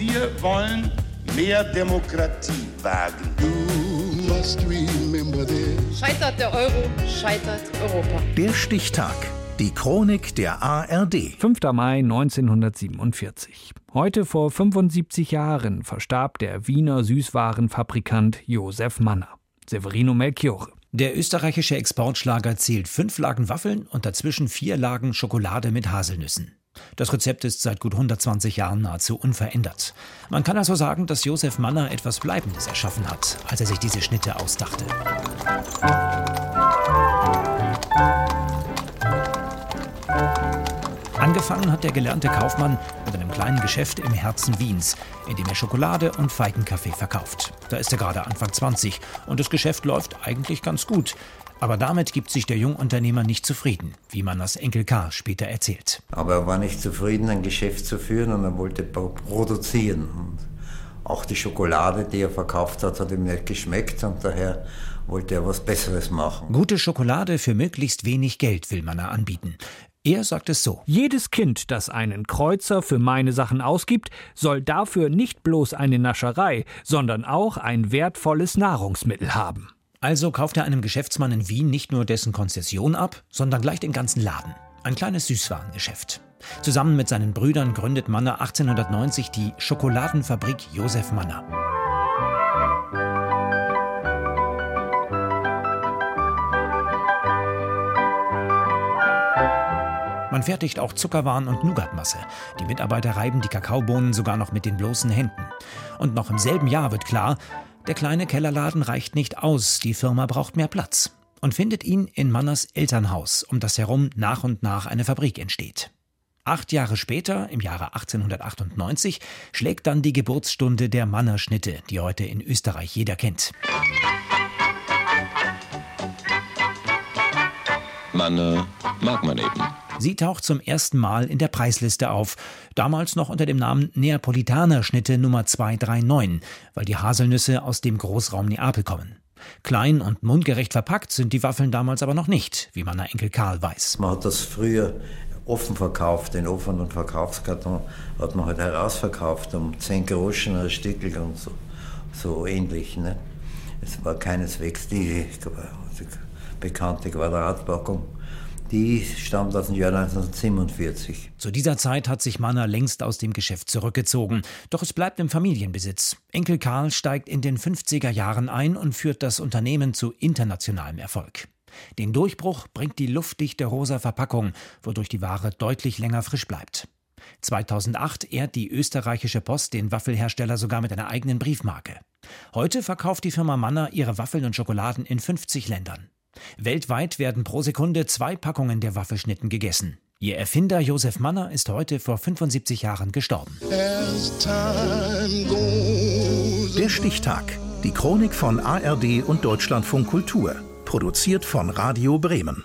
Wir wollen mehr Demokratie wagen. Scheitert der Euro, scheitert Europa. Der Stichtag. Die Chronik der ARD. 5. Mai 1947. Heute vor 75 Jahren verstarb der Wiener Süßwarenfabrikant Josef Manner. Severino Melchiore. Der österreichische Exportschlager zählt fünf Lagen Waffeln und dazwischen vier Lagen Schokolade mit Haselnüssen. Das Rezept ist seit gut 120 Jahren nahezu unverändert. Man kann also sagen, dass Josef Manner etwas Bleibendes erschaffen hat, als er sich diese Schnitte ausdachte. Angefangen hat der gelernte Kaufmann mit einem kleinen Geschäft im Herzen Wiens, in dem er Schokolade und Feigenkaffee verkauft. Da ist er gerade Anfang 20 und das Geschäft läuft eigentlich ganz gut. Aber damit gibt sich der Jungunternehmer nicht zufrieden, wie man das Enkel K. später erzählt. Aber er war nicht zufrieden, ein Geschäft zu führen und er wollte produzieren. Und auch die Schokolade, die er verkauft hat, hat ihm nicht geschmeckt und daher wollte er was Besseres machen. Gute Schokolade für möglichst wenig Geld will man da anbieten. Er sagt es so. Jedes Kind, das einen Kreuzer für meine Sachen ausgibt, soll dafür nicht bloß eine Nascherei, sondern auch ein wertvolles Nahrungsmittel haben. Also kauft er einem Geschäftsmann in Wien nicht nur dessen Konzession ab, sondern gleich den ganzen Laden. Ein kleines Süßwarengeschäft. Zusammen mit seinen Brüdern gründet Manner 1890 die Schokoladenfabrik Josef Manner. Man fertigt auch Zuckerwaren und Nougatmasse. Die Mitarbeiter reiben die Kakaobohnen sogar noch mit den bloßen Händen. Und noch im selben Jahr wird klar, der kleine Kellerladen reicht nicht aus, die Firma braucht mehr Platz. Und findet ihn in Manners Elternhaus, um das herum nach und nach eine Fabrik entsteht. Acht Jahre später, im Jahre 1898, schlägt dann die Geburtsstunde der Mannerschnitte, die heute in Österreich jeder kennt. Manne mag man eben. Sie taucht zum ersten Mal in der Preisliste auf, damals noch unter dem Namen Neapolitaner Schnitte Nummer 239, weil die Haselnüsse aus dem Großraum Neapel kommen. Klein und mundgerecht verpackt sind die Waffeln damals aber noch nicht, wie meiner Enkel Karl weiß. Man hat das früher offen verkauft, den offenen Verkaufskarton hat man halt herausverkauft um 10 Groschen ein Stückel und so, so ähnlich. Ne? Es war keineswegs die, bekannte Quadratpackung die stammt aus dem Jahr 1947. Zu dieser Zeit hat sich Manner längst aus dem Geschäft zurückgezogen. Doch es bleibt im Familienbesitz. Enkel Karl steigt in den 50er Jahren ein und führt das Unternehmen zu internationalem Erfolg. Den Durchbruch bringt die luftdichte rosa Verpackung, wodurch die Ware deutlich länger frisch bleibt. 2008 ehrt die österreichische Post den Waffelhersteller sogar mit einer eigenen Briefmarke. Heute verkauft die Firma Manner ihre Waffeln und Schokoladen in 50 Ländern. Weltweit werden pro Sekunde zwei Packungen der Waffelschnitten gegessen. Ihr Erfinder Josef Manner ist heute vor 75 Jahren gestorben. Der Stichtag. Die Chronik von ARD und Deutschlandfunk Kultur. Produziert von Radio Bremen.